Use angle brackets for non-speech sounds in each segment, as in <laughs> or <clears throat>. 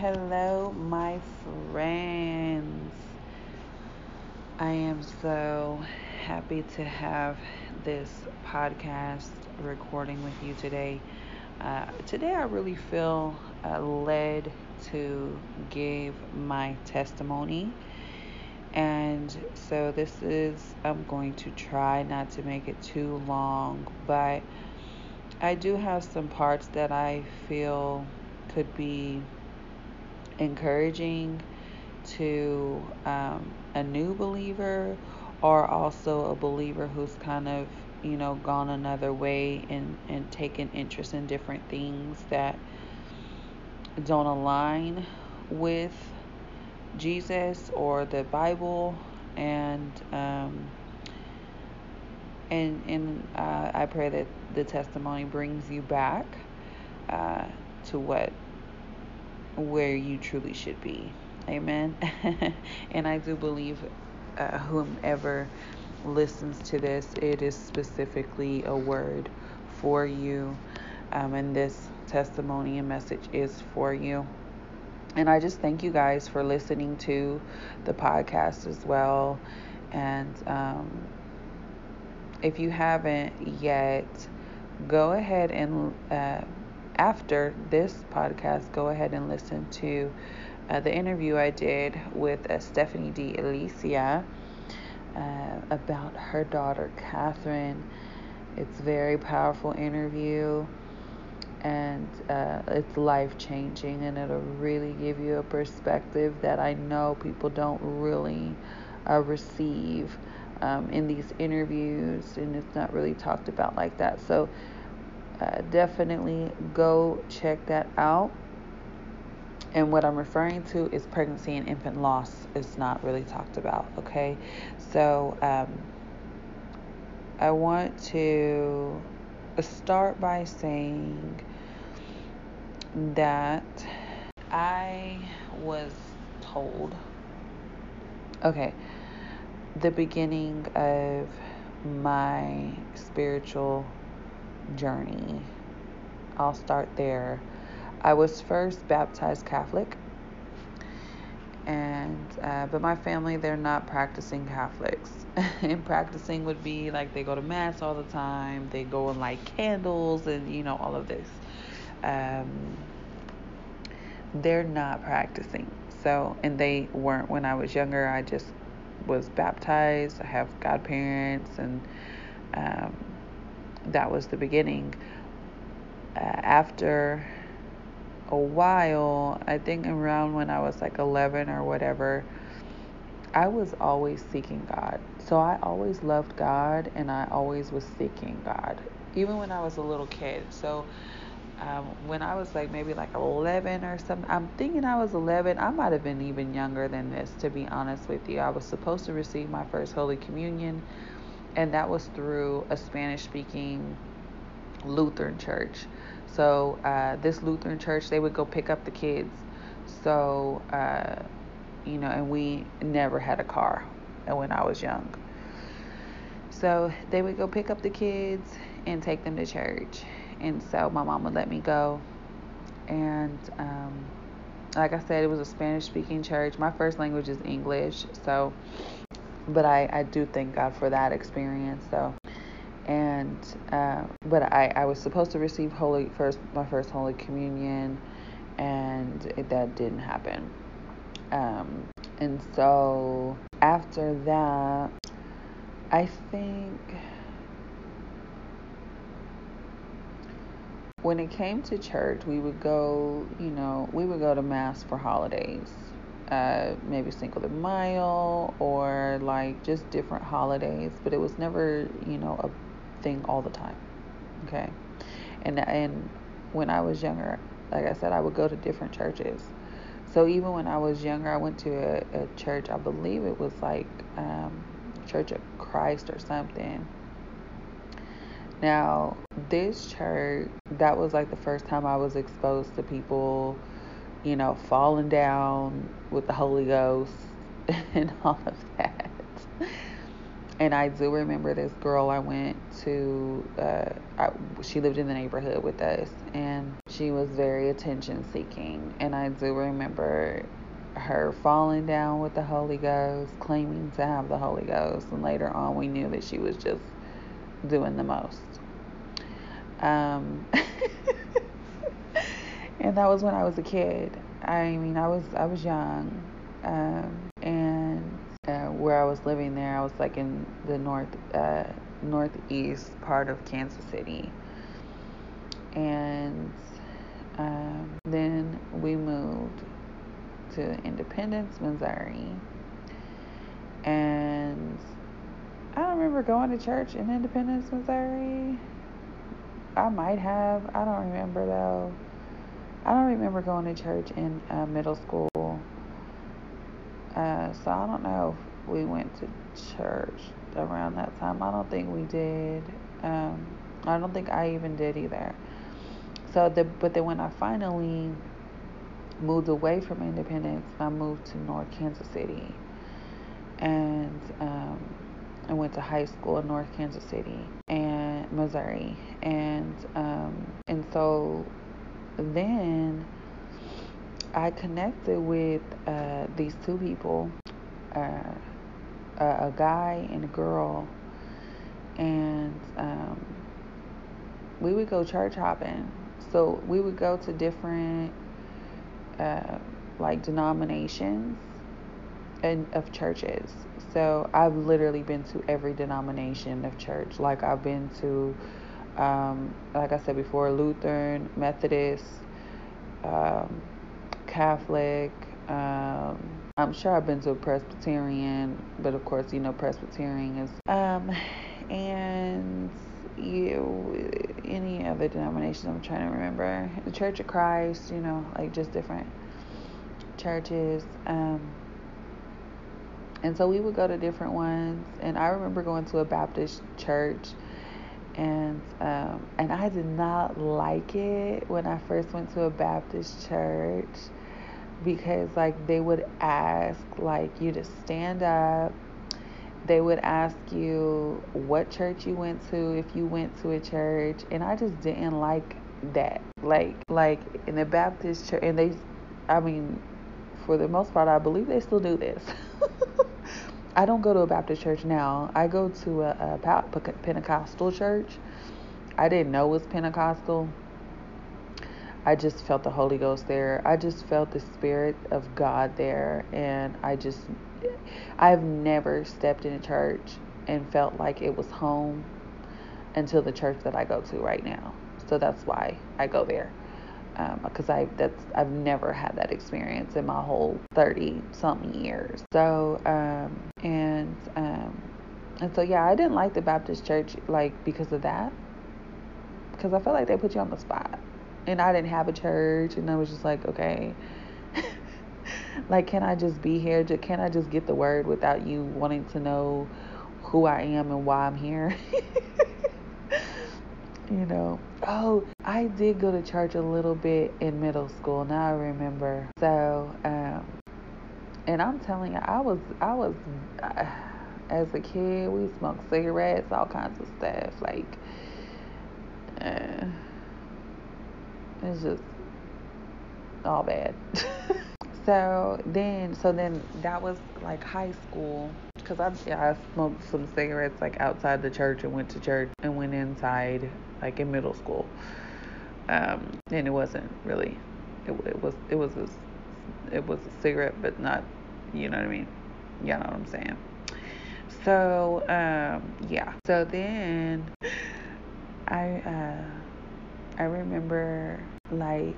hello, my friends. I am so happy to have this podcast recording with you today. Uh, today, I really feel uh, led to give my testimony. And so, this is, I'm going to try not to make it too long, but I do have some parts that I feel could be encouraging to um, a new believer or also a believer who's kind of you know gone another way and and taken interest in different things that don't align with Jesus or the Bible. And um, and and uh, I pray that the testimony brings you back uh, to what where you truly should be. Amen. <laughs> and I do believe uh, whomever listens to this, it is specifically a word for you. Um, and this testimony and message is for you. And I just thank you guys for listening to the podcast as well. And um, if you haven't yet, go ahead and uh, after this podcast, go ahead and listen to uh, the interview I did with uh, Stephanie D. Alicia uh, about her daughter, Catherine. It's very powerful interview and uh, it's life changing and it'll really give you a perspective that I know people don't really uh, receive um, in these interviews and it's not really talked about like that. So uh, definitely go check that out. And what I'm referring to is pregnancy and infant loss is not really talked about, okay? So um, I want to start by saying that I was told, okay, the beginning of my spiritual journey. I'll start there. I was first baptized Catholic, and uh, but my family they're not practicing Catholics. <laughs> and practicing would be like they go to mass all the time, they go and light candles, and you know all of this. Um, they're not practicing. So, and they weren't when I was younger. I just was baptized. I have godparents, and um, that was the beginning. Uh, after a while, I think around when I was like 11 or whatever, I was always seeking God. So I always loved God and I always was seeking God, even when I was a little kid. So um, when I was like maybe like 11 or something, I'm thinking I was 11. I might have been even younger than this, to be honest with you. I was supposed to receive my first Holy Communion and that was through a Spanish speaking Lutheran church. So, uh, this Lutheran church, they would go pick up the kids. So, uh, you know, and we never had a car when I was young. So, they would go pick up the kids and take them to church. And so, my mom would let me go. And, um, like I said, it was a Spanish speaking church. My first language is English. So, but I, I do thank God for that experience though. And uh, but I, I was supposed to receive holy first my first holy communion, and it, that didn't happen. Um, and so after that, I think when it came to church, we would go, you know, we would go to mass for holidays uh, maybe Cinco de Mayo or like just different holidays, but it was never, you know, a thing all the time. Okay. And and when I was younger, like I said, I would go to different churches. So even when I was younger, I went to a, a church. I believe it was like um, Church of Christ or something. Now, this church, that was like the first time I was exposed to people you know, falling down with the Holy Ghost <laughs> and all of that. And I do remember this girl I went to, uh, I, she lived in the neighborhood with us, and she was very attention seeking. And I do remember her falling down with the Holy Ghost, claiming to have the Holy Ghost. And later on, we knew that she was just doing the most. Um, <laughs> and that was when I was a kid. I mean, I was I was young, um, and uh, where I was living there, I was like in the north uh, northeast part of Kansas City, and um, then we moved to Independence, Missouri, and I don't remember going to church in Independence, Missouri. I might have. I don't remember though. I don't remember going to church in uh, middle school. Uh, so I don't know if we went to church around that time. I don't think we did. Um, I don't think I even did either. So the but then when I finally moved away from Independence, I moved to North Kansas City, and um, I went to high school in North Kansas City and Missouri, and um, and so then I connected with uh, these two people, uh, a, guy and a girl, and um, we would go church hopping. So we would go to different uh, like denominations and of churches. So I've literally been to every denomination of church. Like I've been to, um, like I said before, Lutheran, Methodist, um, Catholic. Um, I'm sure I've been to a Presbyterian, but of course, you know, Presbyterian is. Um, and you, any other denominations I'm trying to remember. The Church of Christ, you know, like just different churches. Um, and so we would go to different ones. And I remember going to a Baptist church, and um, and I did not like it when I first went to a Baptist church because like they would ask like you to stand up. They would ask you what church you went to if you went to a church, and I just didn't like that. Like like in the Baptist church, and they, I mean, for the most part, I believe they still do this. <laughs> I don't go to a Baptist church now. I go to a, a Pentecostal church. I didn't know it was Pentecostal. I just felt the Holy Ghost there. I just felt the Spirit of God there. And I just, I've never stepped in a church and felt like it was home until the church that I go to right now. So that's why I go there because um, I that's I've never had that experience in my whole thirty something years. So um, and um, and so yeah, I didn't like the Baptist church like because of that, because I felt like they put you on the spot, and I didn't have a church, and I was just like, okay. <laughs> like can I just be here? Can I just get the word without you wanting to know who I am and why I'm here? <laughs> you know. Oh, I did go to church a little bit in middle school. Now I remember. So, um, and I'm telling you, I was, I was, uh, as a kid, we smoked cigarettes, all kinds of stuff. Like, uh, it's just all bad. <laughs> so then, so then that was like high school because I I smoked some cigarettes like outside the church and went to church and went inside like in middle school. Um, and it wasn't really, it, it was it was a it was a cigarette, but not, you know what I mean? You know what I'm saying? So um, yeah. So then I uh, I remember like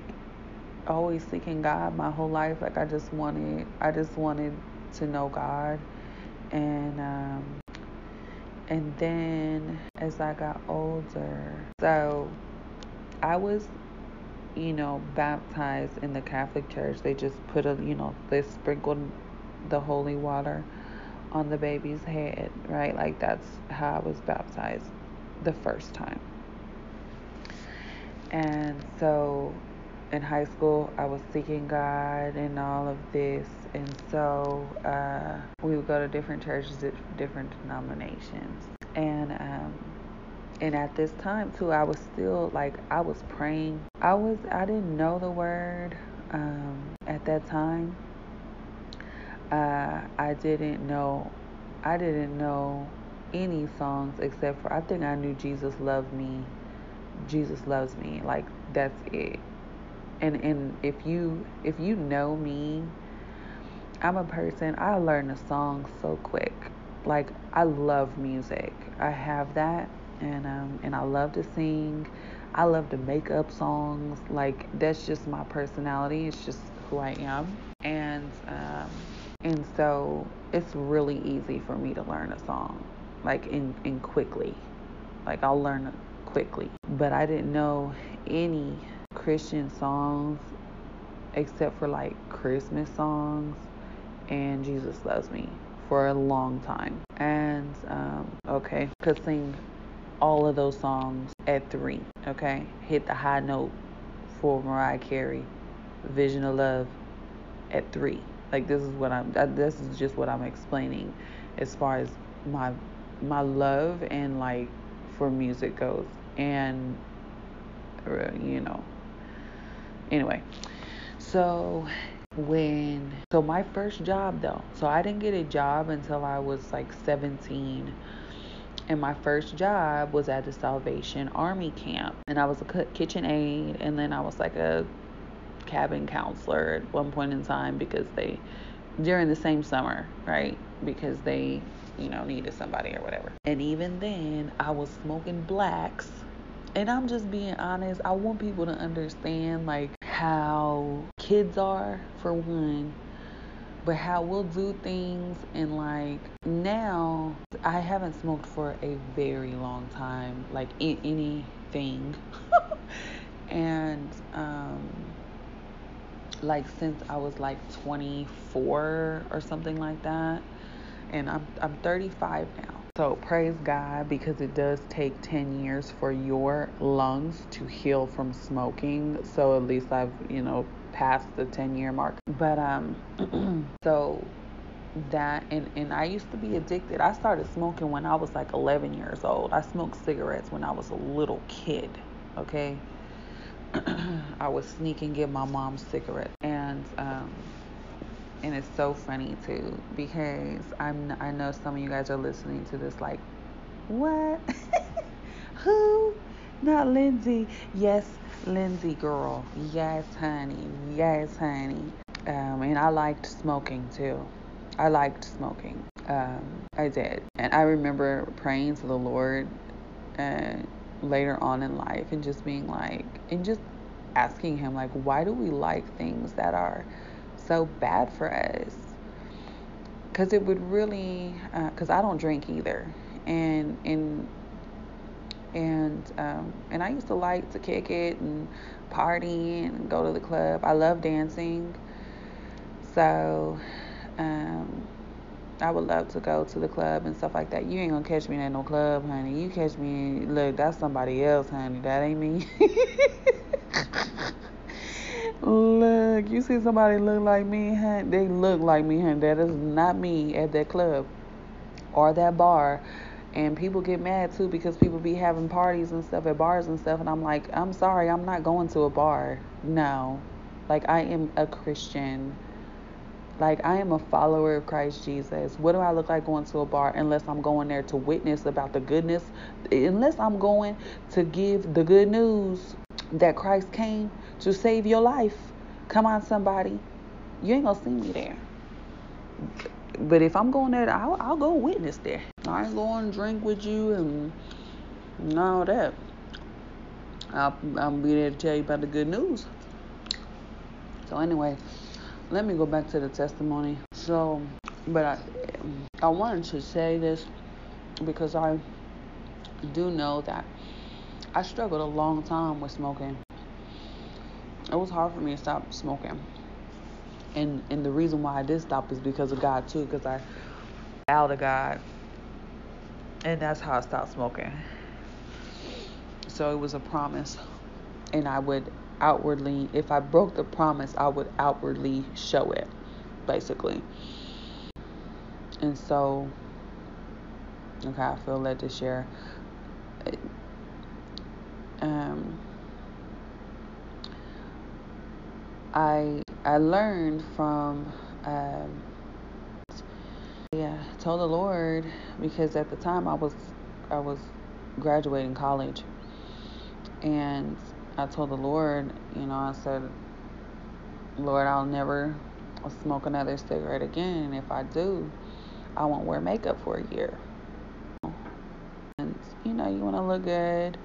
always seeking God my whole life. Like I just wanted I just wanted to know God and um, and then as I got older, so I was, you know, baptized in the Catholic Church. They just put a, you know, they sprinkled the holy water on the baby's head, right? Like that's how I was baptized the first time. And so in high school, I was seeking God and all of this. And so uh, we would go to different churches, different denominations. And um, and at this time too, I was still like I was praying. I was I didn't know the word um, at that time. Uh, I didn't know I didn't know any songs except for I think I knew Jesus loved me. Jesus loves me. Like that's it. And and if you if you know me, I'm a person I learn a song so quick. Like I love music. I have that and um and I love to sing. I love to make up songs. Like that's just my personality. It's just who I am. And um and so it's really easy for me to learn a song like in, in quickly. Like I'll learn quickly. But I didn't know any Christian songs except for like Christmas songs and Jesus Loves Me for a long time. And um, okay, could sing all of those songs at three. Okay, hit the high note for Mariah Carey, Vision of Love at three. Like this is what I'm. This is just what I'm explaining, as far as my my love and like for music goes and uh, you know anyway so when so my first job though so i didn't get a job until i was like 17 and my first job was at the salvation army camp and i was a kitchen aide and then i was like a cabin counselor at one point in time because they during the same summer right because they you know, needed somebody or whatever. And even then, I was smoking blacks. And I'm just being honest. I want people to understand like how kids are for one, but how we'll do things and like now I haven't smoked for a very long time, like in anything. <laughs> and um like since I was like 24 or something like that and I'm I'm 35 now. So praise God because it does take 10 years for your lungs to heal from smoking. So at least I've, you know, passed the 10 year mark. But um <clears throat> so that and and I used to be addicted. I started smoking when I was like 11 years old. I smoked cigarettes when I was a little kid, okay? <clears throat> I was sneaking get my mom's cigarettes and um and it's so funny too because I'm I know some of you guys are listening to this like what <laughs> who not Lindsey yes Lindsey girl. Yes honey. Yes honey. Um, and I liked smoking too. I liked smoking. Um, I did. And I remember praying to the Lord uh, later on in life and just being like and just asking him like why do we like things that are so bad for us? Because it would really because uh, i don't drink either. And and and um, and i used to like to kick it and party and go to the club i love dancing so um, I would love to go to the club and stuff like that. You ain't gonna catch me at no club, honey. You catch me, look, that's somebody else, honey. That ain't me. <laughs> Look, you see somebody look like me, honey. They look like me, honey. That is not me at that club or that bar. And people get mad too because people be having parties and stuff at bars and stuff. And I'm like, I'm sorry, I'm not going to a bar. No. Like, I am a Christian. Like, I am a follower of Christ Jesus. What do I look like going to a bar unless I'm going there to witness about the goodness? Unless I'm going to give the good news that Christ came to save your life. Come on, somebody. You ain't gonna see me there. But if I'm going there, I'll, I'll go witness there. I ain't going to drink with you and, and all that. I'll, I'll be there to tell you about the good news. So anyway, let me go back to the testimony. So, but I, I wanted to say this because I do know that I struggled a long time with smoking. It was hard for me to stop smoking. And and the reason why I did stop is because of God too, because I out to God. And that's how I stopped smoking. So it was a promise. And I would outwardly if I broke the promise, I would outwardly show it, basically. And so okay, I feel led to share um, I I learned from um, yeah told the Lord because at the time I was I was graduating college. And I told the Lord you know I said Lord I'll never smoke another cigarette again. And if I do I won't wear makeup for a year. And you know you want to look good.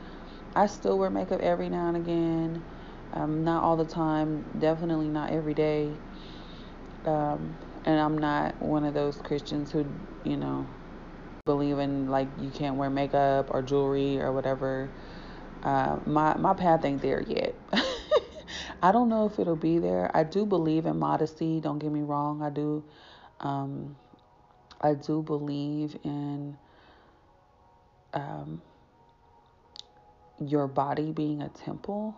I still wear makeup every now and again um, not all the time, definitely not every day. Um, and I'm not one of those Christians who, you know, believe in like you can't wear makeup or jewelry or whatever. Uh, my my path ain't there yet. <laughs> I don't know if it'll be there. I do believe in modesty. Don't get me wrong. I do. Um, I do believe in um, your body being a temple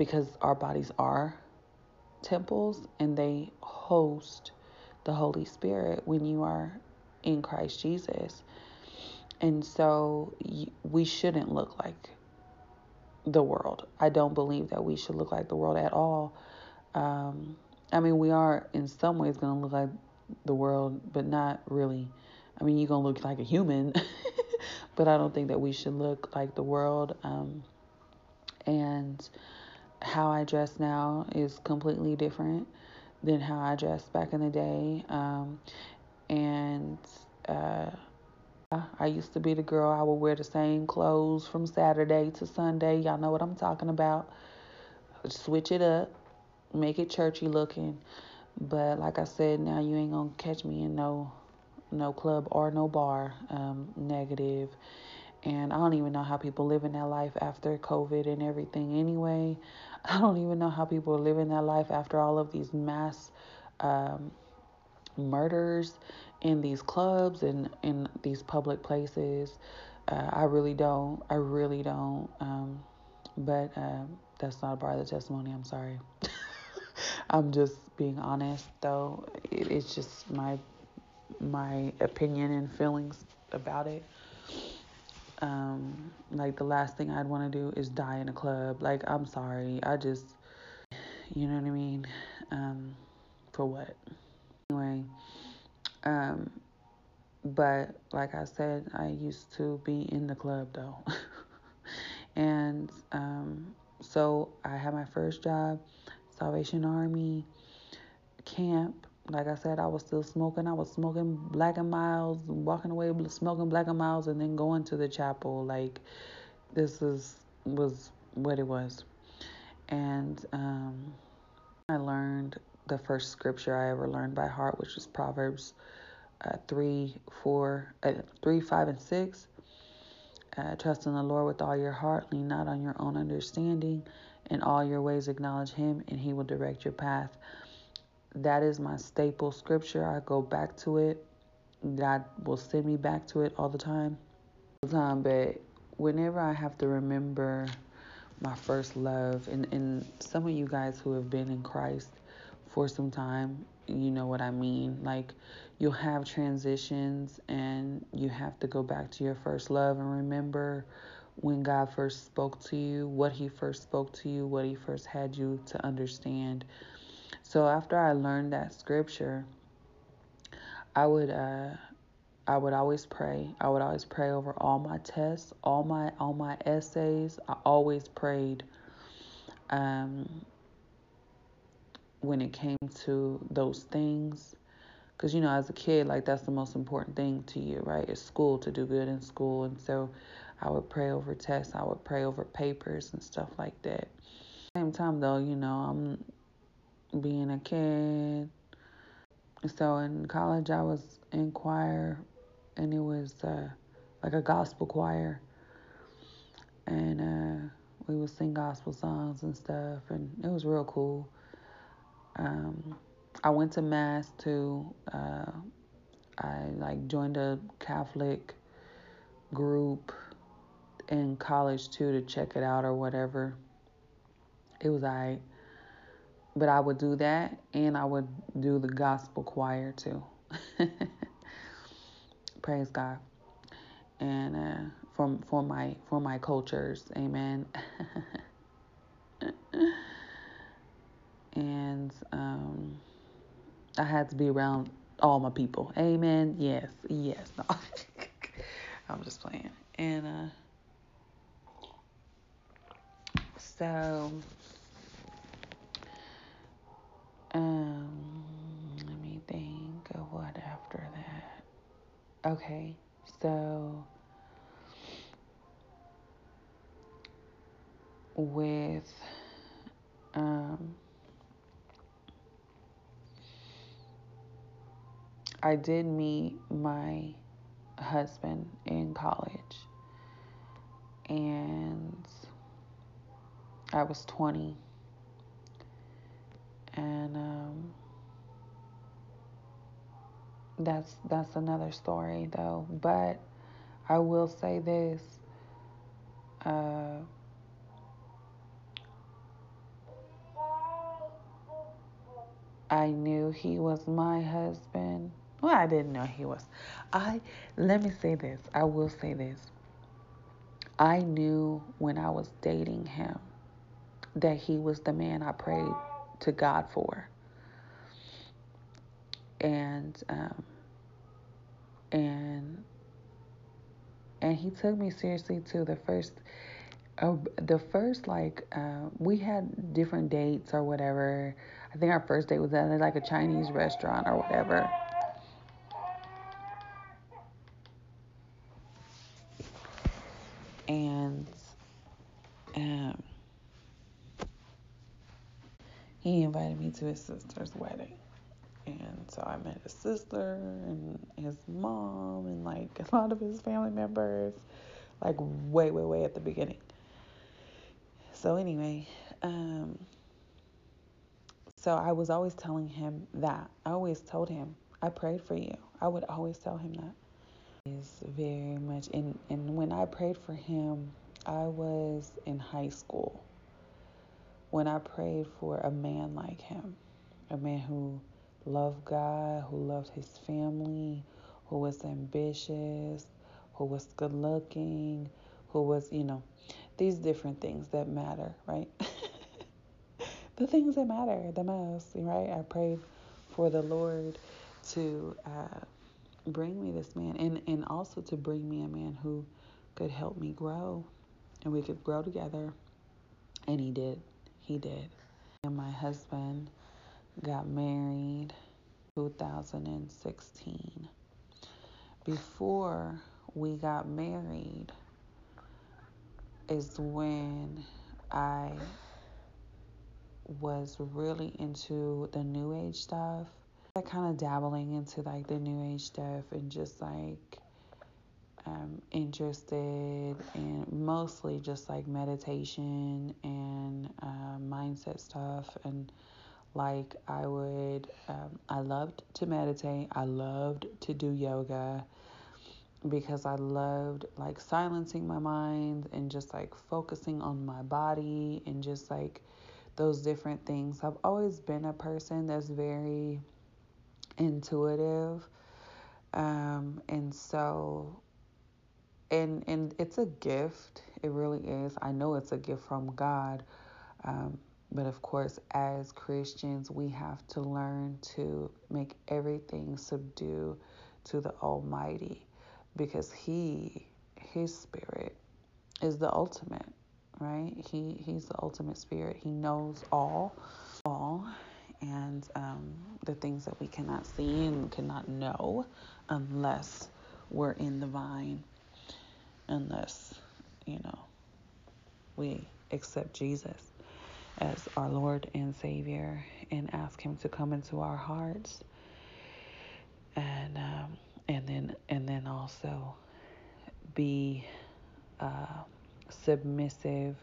because our bodies are temples and they host the Holy Spirit when you are in Christ Jesus. And so we shouldn't look like the world. I don't believe that we should look like the world at all. Um, I mean, we are in some ways going to look like the world, but not really. I mean, you're going to look like a human, <laughs> but I don't think that we should look like the world. Um, and how I dress now is completely different than how I dressed back in the day. Um, and uh, I used to be the girl, I would wear the same clothes from Saturday to Sunday. Y'all know what I'm talking about. Switch it up, make it churchy looking. But like I said, now you ain't gonna catch me in no no club or no bar. Um, negative and I don't even know how people live in that life after COVID and everything anyway. <laughs> I don't even know how people are living that life after all of these mass um, murders in these clubs and in these public places. Uh, I really don't. I really don't. Um, but uh, that's not a part of the testimony. I'm sorry. <laughs> I'm just being honest, though. It, it's just my my opinion and feelings about it. Um, like the last thing I'd want to do is die in a club. Like I'm sorry, I just, you know what I mean. Um, for what? Anyway, um, but like I said, I used to be in the club though, <laughs> and um, so I had my first job, Salvation Army camp like I said, I was still smoking. I was smoking Black and Milds, walking away smoking Black and Milds, and then going to the chapel. Like this is was what it was, and um, I learned the first scripture I ever learned by heart, which was Proverbs uh, three, four, uh, three, five, and six. Uh, trust in the Lord with all your heart, lean not on your own understanding. In all your ways, acknowledge Him, and He will direct your path that is my staple scripture. I go back to it. God will send me back to it all the time. But whenever I have to remember my first love, and, and some of you guys who have been in Christ for some time, you know what I mean. Like you'll have transitions and you have to go back to your first love and remember when God first spoke to you, what He first spoke to you, what He first had you to understand so after I learned that scripture, I would uh, I would always pray. I would always pray over all my tests, all my all my essays. I always prayed um, when it came to those things. Because, you know, as a kid, like that's the most important thing to you, right? It's school, to do good in school. And so I would pray over tests, I would pray over papers and stuff like that. Same time, though, you know, I'm being a kid. So in college, I was in choir, and it was uh, like a gospel choir, and uh, we would sing gospel songs and stuff, and it was real cool. Um, I went to mass too. Uh, I like joined a Catholic group in college too to check it out or whatever. It was alright. But I would do that and I would do the gospel choir too. <laughs> Praise God. And uh, for for my for my cultures. Amen. <laughs> and um, I had to be around all my people. Amen. Yes, yes. No. <laughs> I'm just playing. And uh, so, um, let me think of what after that. Okay, so with um I did meet my husband in college and I was 20 and um that's that's another story though but I will say this uh I knew he was my husband. Well, I didn't know he was. I let me say this. I will say this. I knew when I was dating him that he was the man I prayed to God for. And um and and he took me seriously to the first uh, the first like uh, we had different dates or whatever I think our first date was at like a Chinese restaurant or whatever. And um, he invited me to his sister's wedding. And so I met his sister and his mom and like a lot of his family members, like way, way, way at the beginning. So, anyway, um, so I was always telling him that. I always told him, I prayed for you. I would always tell him that. Is very much and and when I prayed for him, I was in high school. When I prayed for a man like him, a man who loved God, who loved his family, who was ambitious, who was good looking, who was, you know, these different things that matter, right? <laughs> the things that matter the most, right? I prayed for the Lord to uh, bring me this man and, and also to bring me a man who could help me grow and we could grow together. And he did. He did. And my husband got married 2016. Before we got married is when I was really into the new age stuff. I kind of dabbling into like the new age stuff and just like um, interested in mostly just like meditation and uh, mindset stuff and like I would um, I loved to meditate I loved to do yoga because I loved like silencing my mind and just like focusing on my body and just like those different things. I've always been a person that's very intuitive. Um, and so and and it's a gift. It really is. I know it's a gift from God. Um, but of course, as Christians, we have to learn to make everything subdue to the Almighty because He, His Spirit, is the ultimate, right? He He's the ultimate Spirit. He knows all, all, and um, the things that we cannot see and cannot know unless we're in the vine, unless you know we accept Jesus as our Lord and Savior and ask Him to come into our hearts, and um, and then and then also be uh, submissive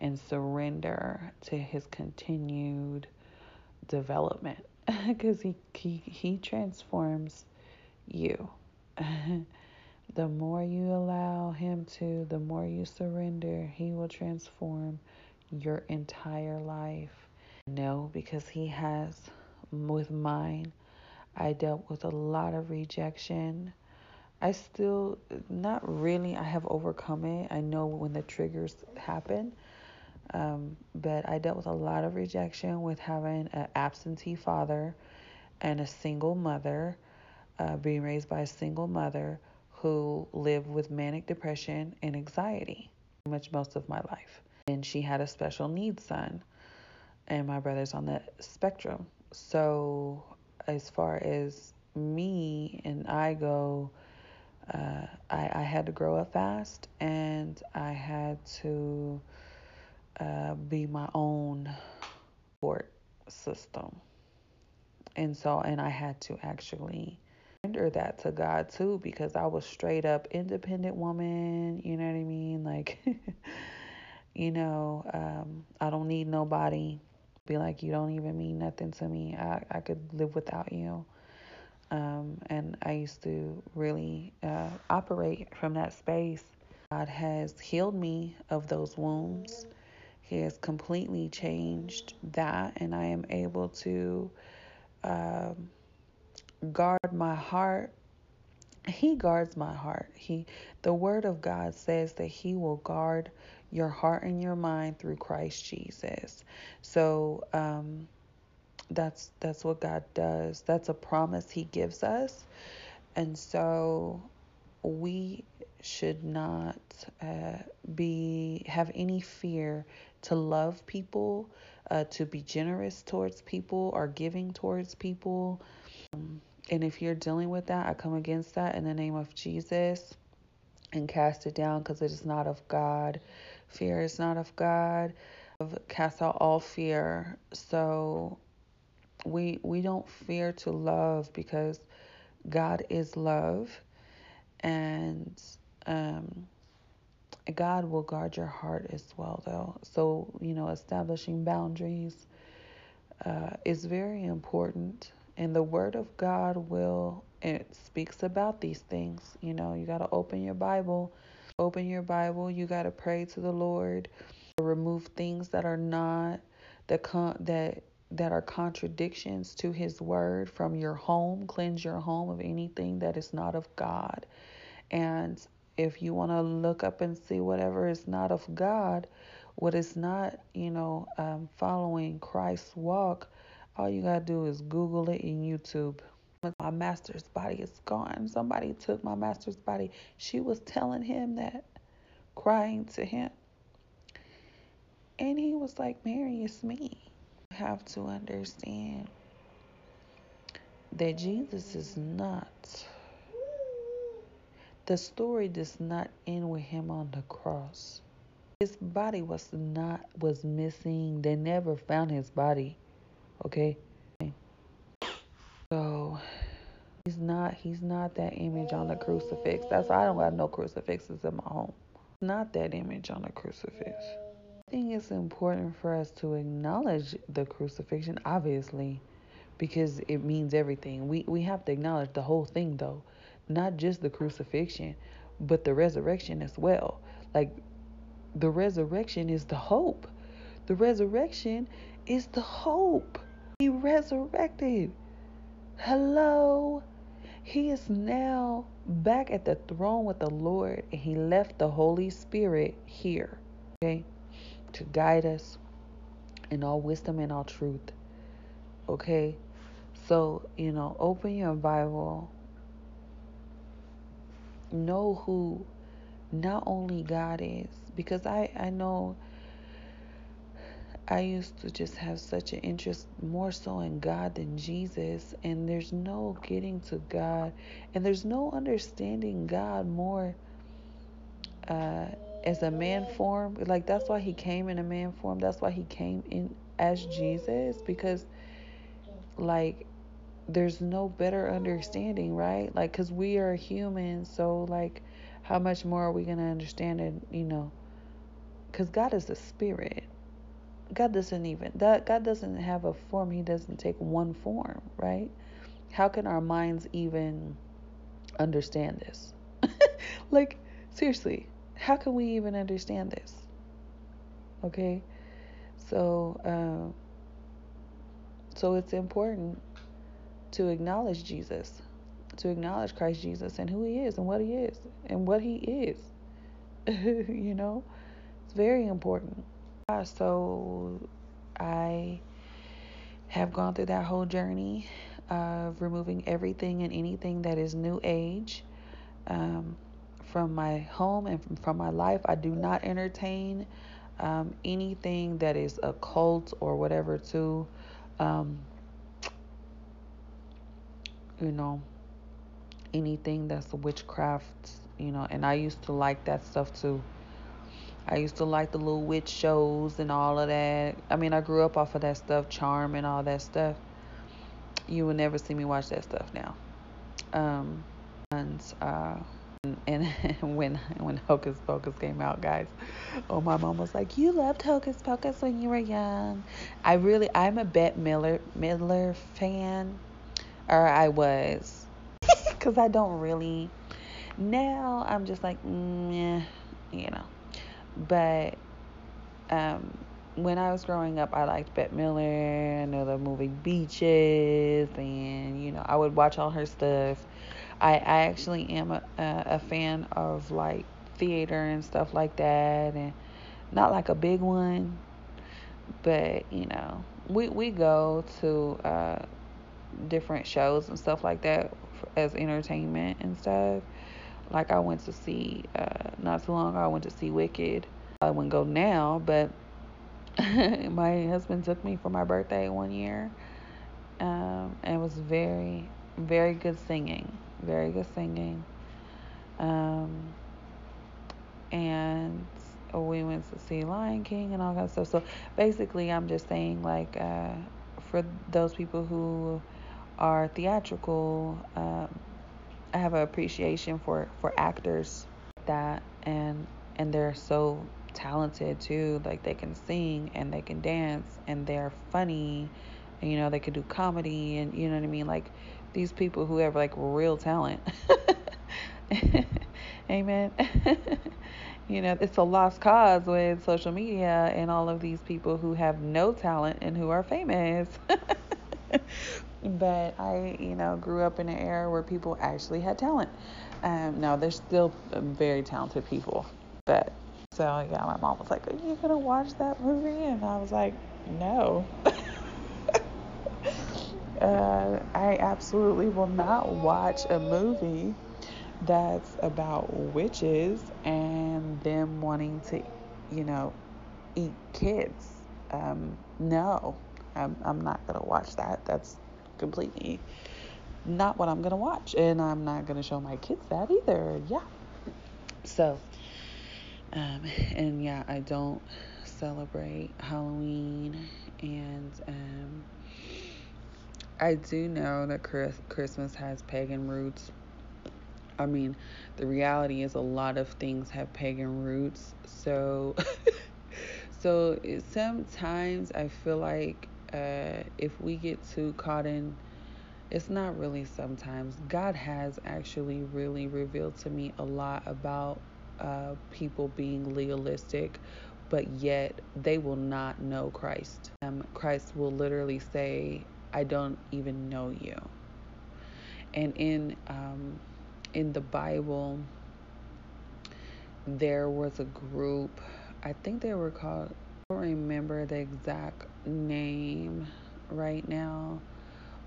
and surrender to His continued development, <laughs> because He He He transforms you. <laughs> the more you allow Him to, the more you surrender, He will transform your entire life. No, because He has with mine. I dealt with a lot of rejection, I still, not really, I have overcome it. I know when the triggers happen. Um, but I dealt with a lot of rejection with having an absentee father and a single mother, uh, being raised by a single mother who lived with manic depression and anxiety much most of my life. And she had a special needs son, and my brother's on the spectrum. So, as far as me and I go, uh, I, I, had to grow up fast and I had to uh, be my own support system. And so, and I had to actually render that to God too because I was straight up independent woman, you know what I mean? Like, <laughs> you know, um, I don't need nobody. Be like, you don't even mean nothing to me. I, I could live without you. Um, and I used to really uh, operate from that space. God has healed me of those wounds. He has completely changed that, and I am able to um, guard my heart. He guards my heart. He, the Word of God says that He will guard your heart and your mind through Christ Jesus. So, um, that's that's what God does. That's a promise he gives us. And so we should not uh, be have any fear to love people, uh, to be generous towards people or giving towards people. Um, and if you're dealing with that, I come against that in the name of Jesus and cast it down because it is not of God. Fear is not of God. Cast out all fear. So we we don't fear to love because God is love and um, God will guard your heart as well though so you know establishing boundaries uh, is very important and the word of God will it speaks about these things you know you got to open your bible open your bible you got to pray to the lord remove things that are not that con- that that are contradictions to his word from your home. Cleanse your home of anything that is not of God. And if you want to look up and see whatever is not of God, what is not, you know, um, following Christ's walk, all you got to do is Google it in YouTube. My master's body is gone. Somebody took my master's body. She was telling him that, crying to him. And he was like, Mary, it's me You have to understand that Jesus is not. The story does not end with him on the cross. His body was not was missing. They never found his body. Okay? So he's not he's not that image on the crucifix. That's why I don't got no crucifixes in my home. Not that image on the crucifix. I think it's important for us to acknowledge the crucifixion, obviously, because it means everything. We we have to acknowledge the whole thing though, not just the crucifixion, but the resurrection as well. Like the resurrection is the hope. The resurrection is the hope. He resurrected. Hello. He is now back at the throne with the Lord and he left the Holy Spirit here. Okay? to guide us in all wisdom and all truth. Okay? So, you know, open your Bible. Know who not only God is, because I, I know I used to just have such an interest more so in God than Jesus, and there's no getting to God, and there's no understanding God more uh, as a man form. Like that's why he came in a man form. That's why he came in as Jesus because like there's no better understanding, right? Like cuz we are human, so like how much more are we going to understand it, you know? Cuz God is a spirit. God doesn't even that God doesn't have a form. He doesn't take one form, right? How can our minds even understand this? <laughs> like seriously, how can we even understand this? Okay, so um, so it's important to acknowledge Jesus to acknowledge Christ Jesus and who he is and what he is and what he is. <laughs> you know, it's very important. So I have gone through that whole journey of removing everything and anything that is new age um, from my home and from my life. I do not entertain um, anything that is a cult or whatever, too. Um, you know, anything that's witchcraft, you know, and I used to like that stuff too. I used to like the little witch shows and all of that. I mean, I grew up off of that stuff, charm and all that stuff. You will never see me watch that stuff now. Um, and uh, and, <laughs> when when Hocus Pocus came out, guys, oh my mom was like, "You loved Hocus Pocus when you were young." I really, I'm a Bette Midler Midler fan, or I was, <laughs> because I don't really. Now I'm just like, mm, you know, but um, when I was growing up, I liked Bette Midler and the movie Beaches, and you know, I would watch all her stuff. I, I actually am a, a fan of like theater and stuff like that, and not like a big one, but you know, we we go to uh, different shows and stuff like that as entertainment and stuff. Like I went to see uh, not too long ago. I went to see Wicked. I wouldn't go now, but <laughs> my husband took me for my birthday one year, um, and it was very very good singing very good singing. Um, and we went to see Lion King and all that stuff. So basically, I'm just saying, like, uh, for those people who are theatrical, um, I have an appreciation for for actors that and and they're so talented too. Like they can sing and they can dance and they're funny. And, you know, they can do comedy and you know what I mean. Like these people who have like real talent. <laughs> Amen. <laughs> you know, it's a lost cause with social media and all of these people who have no talent and who are famous. <laughs> but I, you know, grew up in an era where people actually had talent. Um, now, there's still very talented people. But so, yeah, my mom was like, Are you to watch that movie? And I was like, No. <laughs> Uh, I absolutely will not watch a movie that's about witches and them wanting to, you know, eat kids. Um, no, I'm, I'm not to watch that. That's completely not what I'm going to watch. And I'm not going to show my kids that either. Yeah. So, um, and yeah, I don't celebrate Halloween and, um, I do know that Christmas has pagan roots. I mean, the reality is a lot of things have pagan roots. So, <laughs> so sometimes I feel like uh, if we get too caught in, it's not really sometimes. God has actually really revealed to me a lot about uh, people being legalistic, but yet they will not know Christ. Um, Christ will literally say, I don't even know you. And in um, in the Bible, there was a group. I think they were called. Don't remember the exact name right now,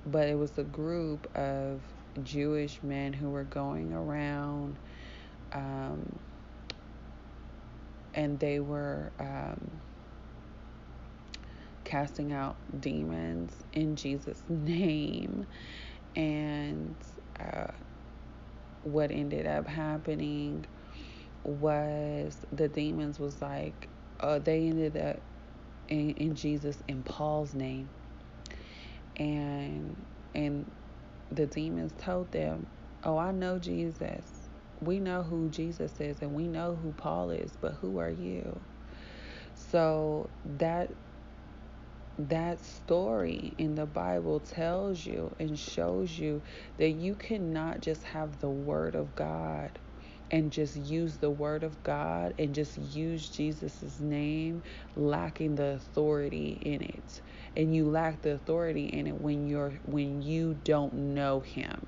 but it was a group of Jewish men who were going around, um, and they were. Um, casting out demons in Jesus' <laughs> name. And uh, what ended up happening was the demons was like, uh, they ended up in, in Jesus in Paul's name. And and the demons told them, Oh, I know Jesus. We know who Jesus is and we know who Paul is, but who are you? So that that story in the Bible tells you and shows you that you cannot just have the Word of God and just use the Word of God and just use Jesus' name, lacking the authority in it. And you lack the authority in it when you're when you don't know Him.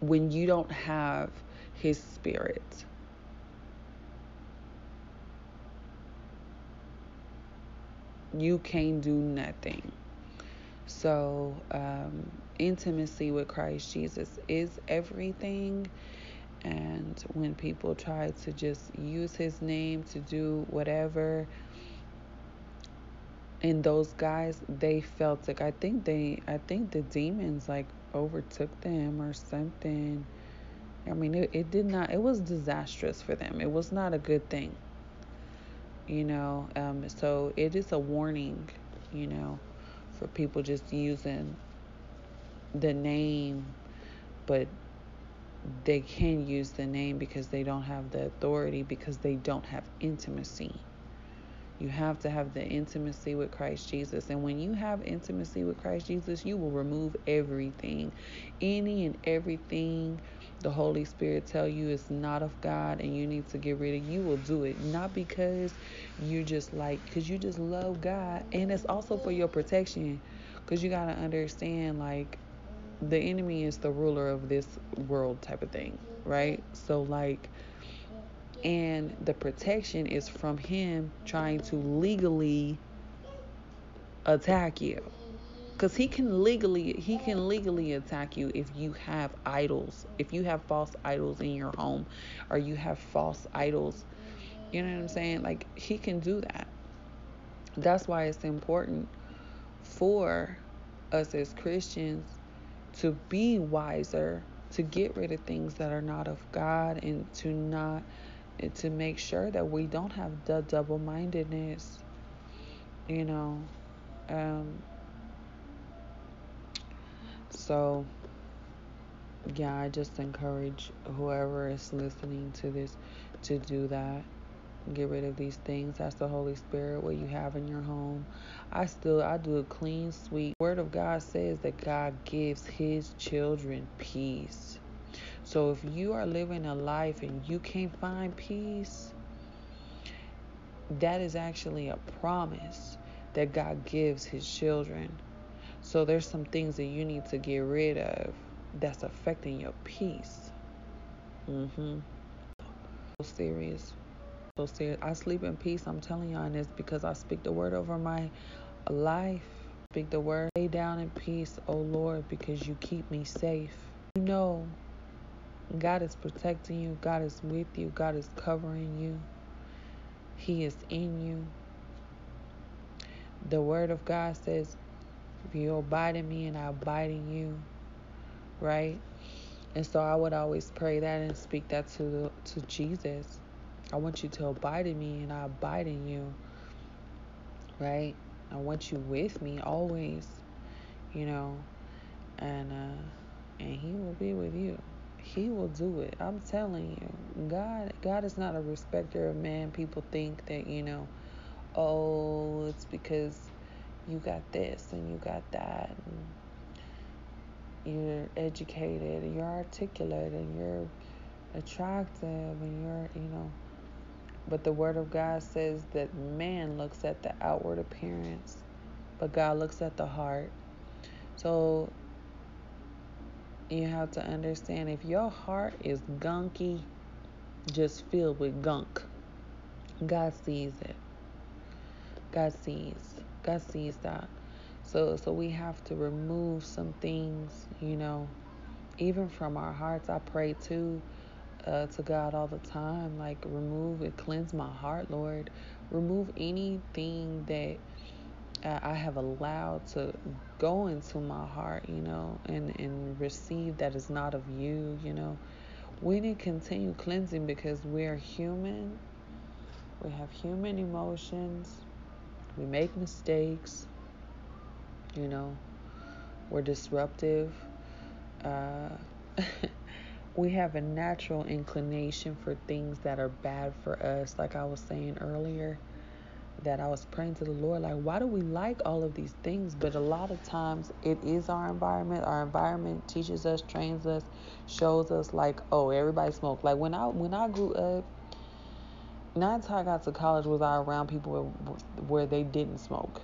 when you don't have his spirit. You can't do nothing. So, um, intimacy with Christ Jesus is everything. And when people try to just use his name to do whatever, and those guys, they felt like I think they, I think the demons like overtook them or something. I mean, it, it did not, it was disastrous for them. It was not a good thing, you know. Um, so it is a warning, you know, for people just using the name, but they can use the name because they don't have the authority because they don't have intimacy. You have to have the intimacy with Christ Jesus. And when you have intimacy with Christ Jesus, you will remove everything. Any and everything the Holy Spirit tell you is not of God and you need to get rid of, you will do it. Not because you just like because you just love God. And it's also for your protection. Because you gotta understand like the enemy is the ruler of this world type of thing, right? So like and the protection is from him trying to legally attack you. Because he can legally he can legally attack you if you have idols if you have false idols in your home or you have false idols. You know what i'm saying? Like he can do that. That's why it's important for us as christians to be wiser to get rid of things that are not of god and to not and to make sure that we don't have the double mindedness, you know. Um, so, yeah, I just encourage whoever is listening to this to do that. Get rid of these things. That's the Holy Spirit, what you have in your home. I still, I do a clean sweep. Word of God says that God gives His children peace. So if you are living a life and you can't find peace, that is actually a promise that God gives his children. So there's some things that you need to get rid of that's affecting your peace. Mhm. So serious. So serious. I sleep in peace. I'm telling y'all this because I speak the word over my life. Speak the word. Lay down in peace, oh Lord, because you keep me safe. You know God is protecting you. God is with you. God is covering you. He is in you. The word of God says, if you abide in me and I abide in you, right? And so I would always pray that and speak that to to Jesus. I want you to abide in me and I abide in you, right? I want you with me always, you know, and uh, and He will be with you. He will do it. I'm telling you. God God is not a respecter of man. People think that, you know, oh, it's because you got this and you got that and you're educated and you're articulate and you're attractive and you're, you know, but the word of God says that man looks at the outward appearance, but God looks at the heart. So you have to understand if your heart is gunky, just filled with gunk, God sees it. God sees. God sees that. So so we have to remove some things, you know, even from our hearts. I pray too uh, to God all the time, like remove and cleanse my heart, Lord. Remove anything that I have allowed to go into my heart, you know, and, and receive that is not of you, you know. We need to continue cleansing because we're human. We have human emotions. We make mistakes, you know. We're disruptive. Uh, <laughs> we have a natural inclination for things that are bad for us, like I was saying earlier that I was praying to the Lord, like, why do we like all of these things? But a lot of times it is our environment. Our environment teaches us, trains us, shows us like, oh, everybody smoke. Like when I when I grew up, not until I got to college was I around people where they didn't smoke.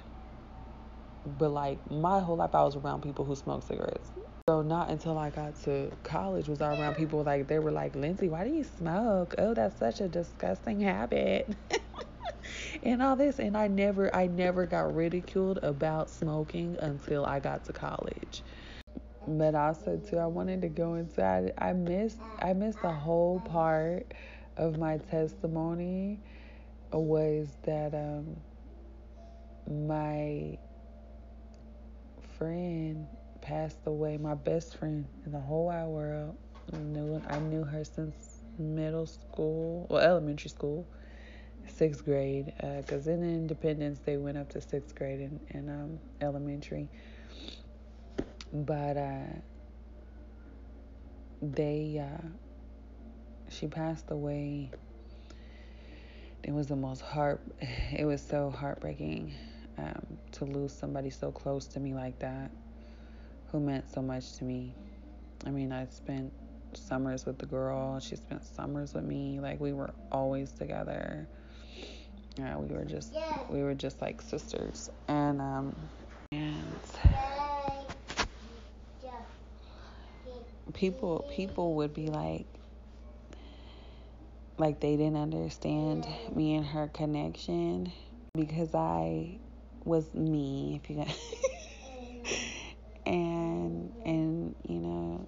But like my whole life, I was around people who smoked cigarettes. So not until I got to college was I around people like they were like, Lindsey, why do you smoke? Oh, that's such a disgusting habit. <laughs> and all this and I never I never got ridiculed about smoking until I got to college. But also too I wanted to go inside I missed I missed the whole part of my testimony was that um my friend passed away, my best friend in the whole wide world. I knew I knew her since middle school, well, elementary school, sixth grade. Because uh, in Independence they went up to sixth grade in, in um, elementary. But uh, they, uh, she passed away. It was the most heart. It was so heartbreaking um, to lose somebody so close to me like that who meant so much to me. I mean, I spent summers with the girl. She spent summers with me. Like we were always together. Yeah, we were just we were just like sisters. And um and people people would be like like they didn't understand me and her connection because I was me, if you <laughs> and and you know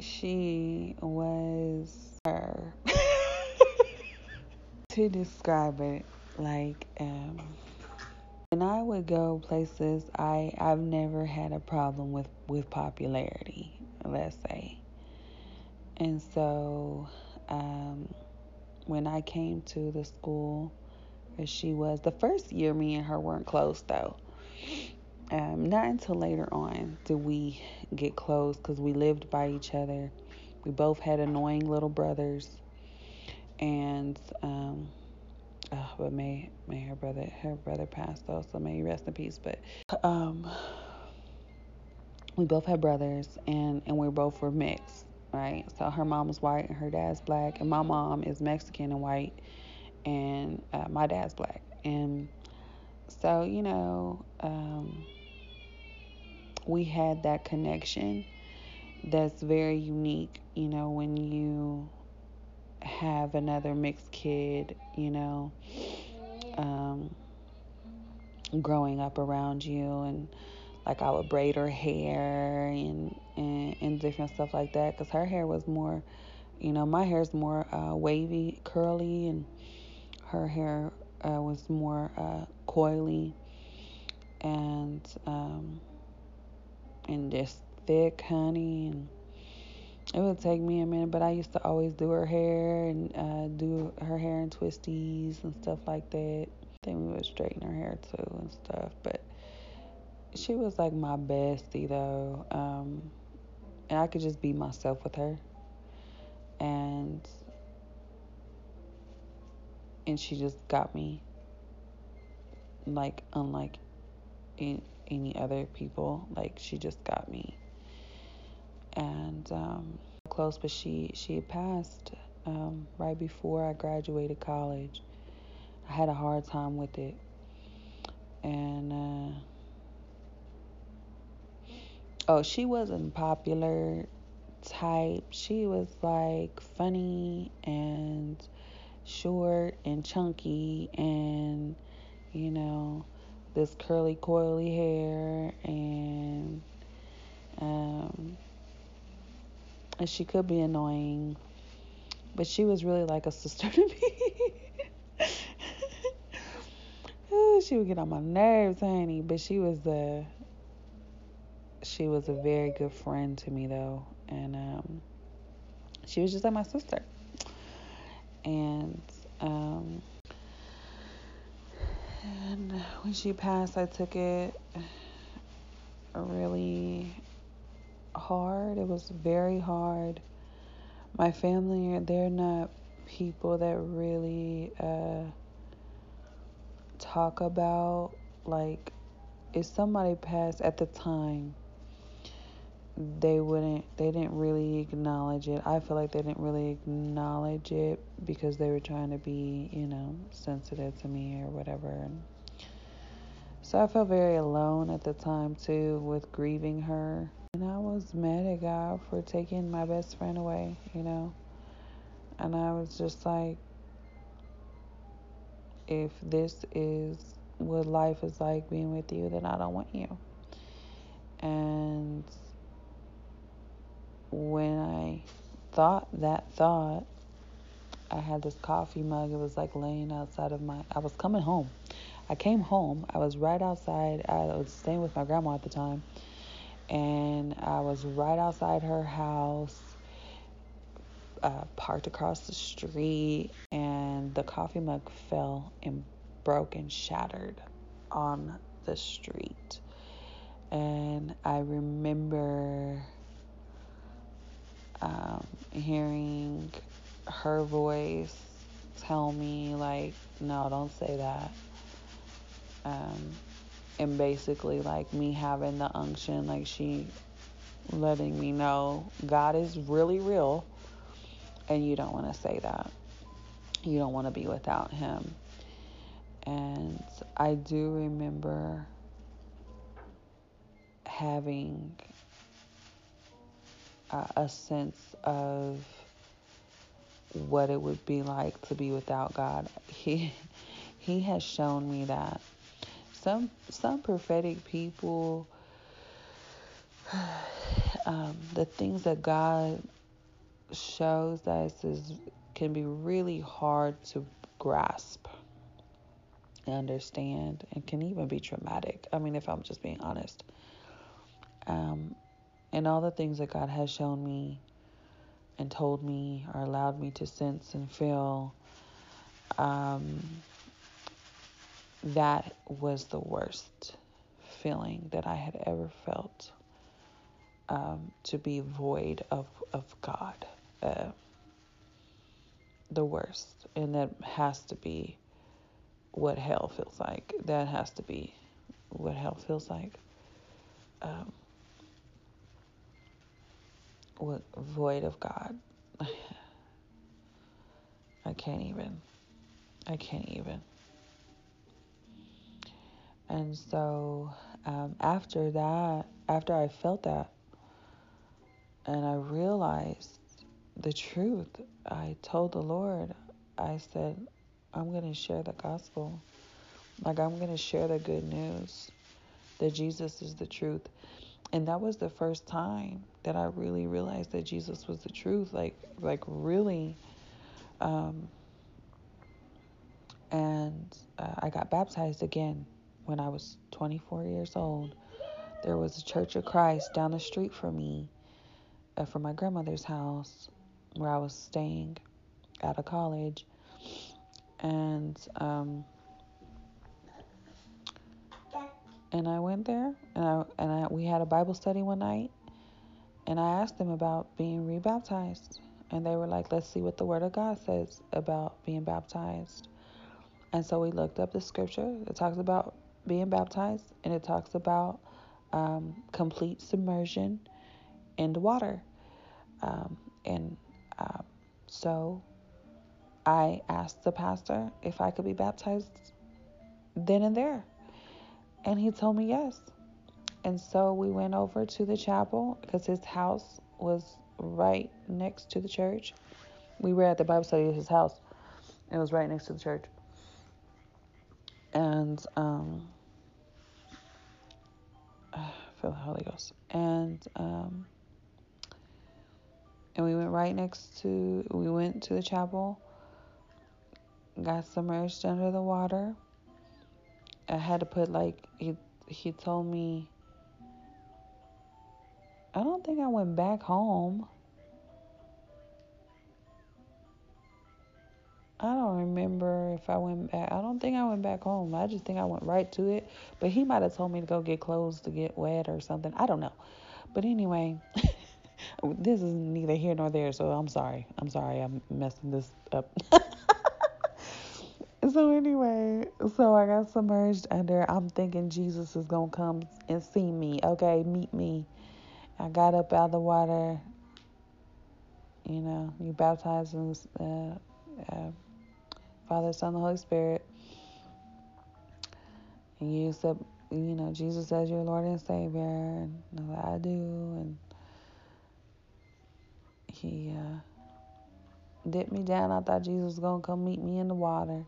she was her to describe it like um when I would go places I I've never had a problem with with popularity let's say. And so um when I came to the school where she was the first year me and her weren't close though. Um, not until later on did we get close because we lived by each other. We both had annoying little brothers, and um, oh, but may may her brother her brother passed though, so may he rest in peace. But um, we both had brothers, and and we both were mixed, right? So her mom was white and her dad's black, and my mom is Mexican and white, and uh, my dad's black, and so you know. Um, we had that connection that's very unique, you know, when you have another mixed kid, you know, um, growing up around you and like I would braid her hair and and, and different stuff like that because her hair was more, you know, my hair is more uh, wavy, curly, and her hair uh, was more uh, coily, and um, and just thick honey and it would take me a minute but i used to always do her hair and uh, do her hair in twisties and stuff like that then we would straighten her hair too and stuff but she was like my bestie though um, and i could just be myself with her and and she just got me like unlike in any other people. Like she just got me, and um, close. But she she passed um, right before I graduated college. I had a hard time with it, and uh, oh, she wasn't popular type. She was like funny and short and chunky and you know this curly coily hair and um and she could be annoying but she was really like a sister to me. <laughs> She would get on my nerves honey but she was a she was a very good friend to me though. And um she was just like my sister. And um and when she passed, I took it really hard. It was very hard. My family, they're not people that really uh, talk about, like, if somebody passed at the time, they wouldn't they didn't really acknowledge it. I feel like they didn't really acknowledge it because they were trying to be, you know, sensitive to me or whatever. So I felt very alone at the time too with grieving her. And I was mad at God for taking my best friend away, you know. And I was just like, if this is what life is like being with you, then I don't want you. And when I thought that thought, I had this coffee mug. It was like laying outside of my. I was coming home. I came home. I was right outside. I was staying with my grandma at the time, and I was right outside her house, uh, parked across the street, and the coffee mug fell and broke and shattered on the street. And I remember um, hearing her voice tell me, like, no, don't say that. Um, and basically, like, me having the unction, like, she letting me know God is really real, and you don't want to say that. You don't want to be without Him. And I do remember having uh, a sense of what it would be like to be without God. He <laughs> he has shown me that some some prophetic people <sighs> um, the things that God shows us is can be really hard to grasp and understand and can even be traumatic. I mean if I'm just being honest. Um, and all the things that God has shown me and told me or allowed me to sense and feel, um, that was the worst feeling that I had ever felt. Um, to be void of, of God. Uh, the worst. And that has to be what hell feels like. That has to be what hell feels like. Um, what void of God. <sighs> I can't even. I can't even. And so um, after that, after I felt that, and I realized the truth, I told the Lord, I said, I'm going to share the gospel. Like, I'm going to share the good news that Jesus is the truth. And that was the first time that I really realized that Jesus was the truth. Like, like really. Um, and uh, I got baptized again when I was 24 years old. There was a Church of Christ down the street from me, uh, from my grandmother's house, where I was staying out of college. And um, and I went there, and I and I, we had a Bible study one night, and I asked them about being rebaptized, and they were like, "Let's see what the Word of God says about being baptized." And so we looked up the scripture. It talks about being baptized, and it talks about um, complete submersion in the water. Um, and um, so I asked the pastor if I could be baptized then and there. And he told me yes. And so we went over to the chapel because his house was right next to the church. We were at the Bible study at his house. It was right next to the church. And um, The Holy Ghost. And um, and we went right next to we went to the chapel got submerged under the water i had to put like he he told me i don't think i went back home I don't remember if I went back. I don't think I went back home. I just think I went right to it. But he might have told me to go get clothes to get wet or something. I don't know. But anyway, <laughs> this is neither here nor there. So I'm sorry. I'm sorry. I'm messing this up. <laughs> so anyway, so I got submerged under. I'm thinking Jesus is gonna come and see me. Okay, meet me. I got up out of the water. You know, you baptized in uh, uh, Father, Son, the Holy Spirit. and you accept, you know, Jesus as your Lord and Savior, and I do, and he uh, dipped me down. I thought Jesus was gonna come meet me in the water.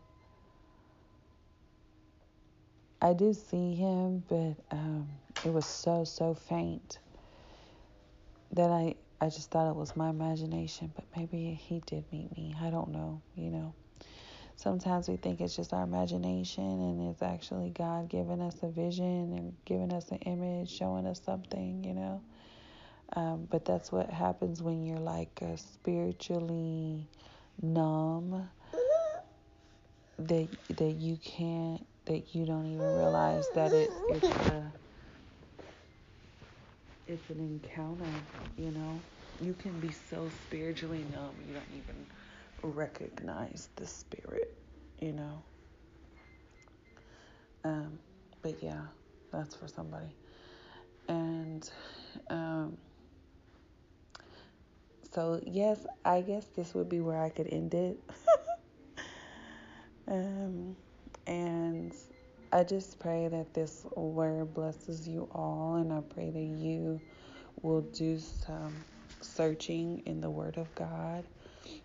I did see him, but um, it was so so faint that I I just thought it was my imagination. But maybe he did meet me. I don't know. You know, sometimes we think it's just our imagination, and it's actually God giving us a vision and giving us an image, showing us something. You know. Um, but that's what happens when you're like uh, spiritually numb that that you can't that you don't even realize that it, it's a it's an encounter you know you can be so spiritually numb you don't even recognize the spirit you know? Um, but yeah that's for somebody. And um, so yes i guess this would be where i could end it. <laughs> Um, and I just pray that this word blesses you all, and I pray that you will do some searching in the Word of God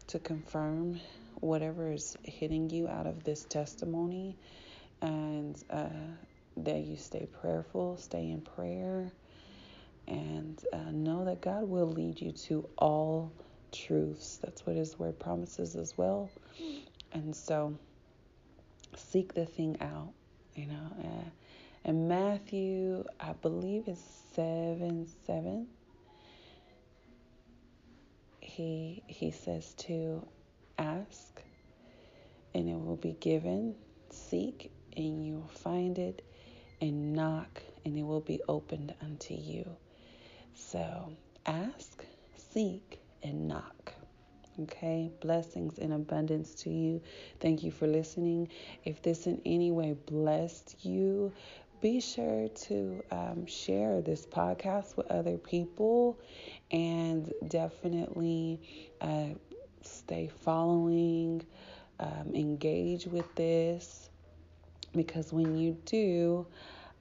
to confirm whatever is hitting you out of this testimony, and uh, that you stay prayerful, stay in prayer, and uh, know that God will lead you to all truths. That's what His Word promises as well. And so, seek the thing out, you know. Uh, and Matthew, I believe is 7 7. He, he says to ask and it will be given, seek and you will find it, and knock and it will be opened unto you. So ask, seek, and knock. Okay, blessings in abundance to you. Thank you for listening. If this in any way blessed you, be sure to um, share this podcast with other people and definitely uh, stay following, um, engage with this because when you do,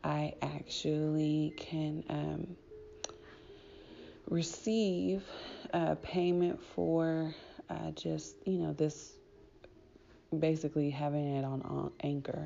I actually can. Um, receive uh, payment for uh, just, you know, this basically having it on Anchor.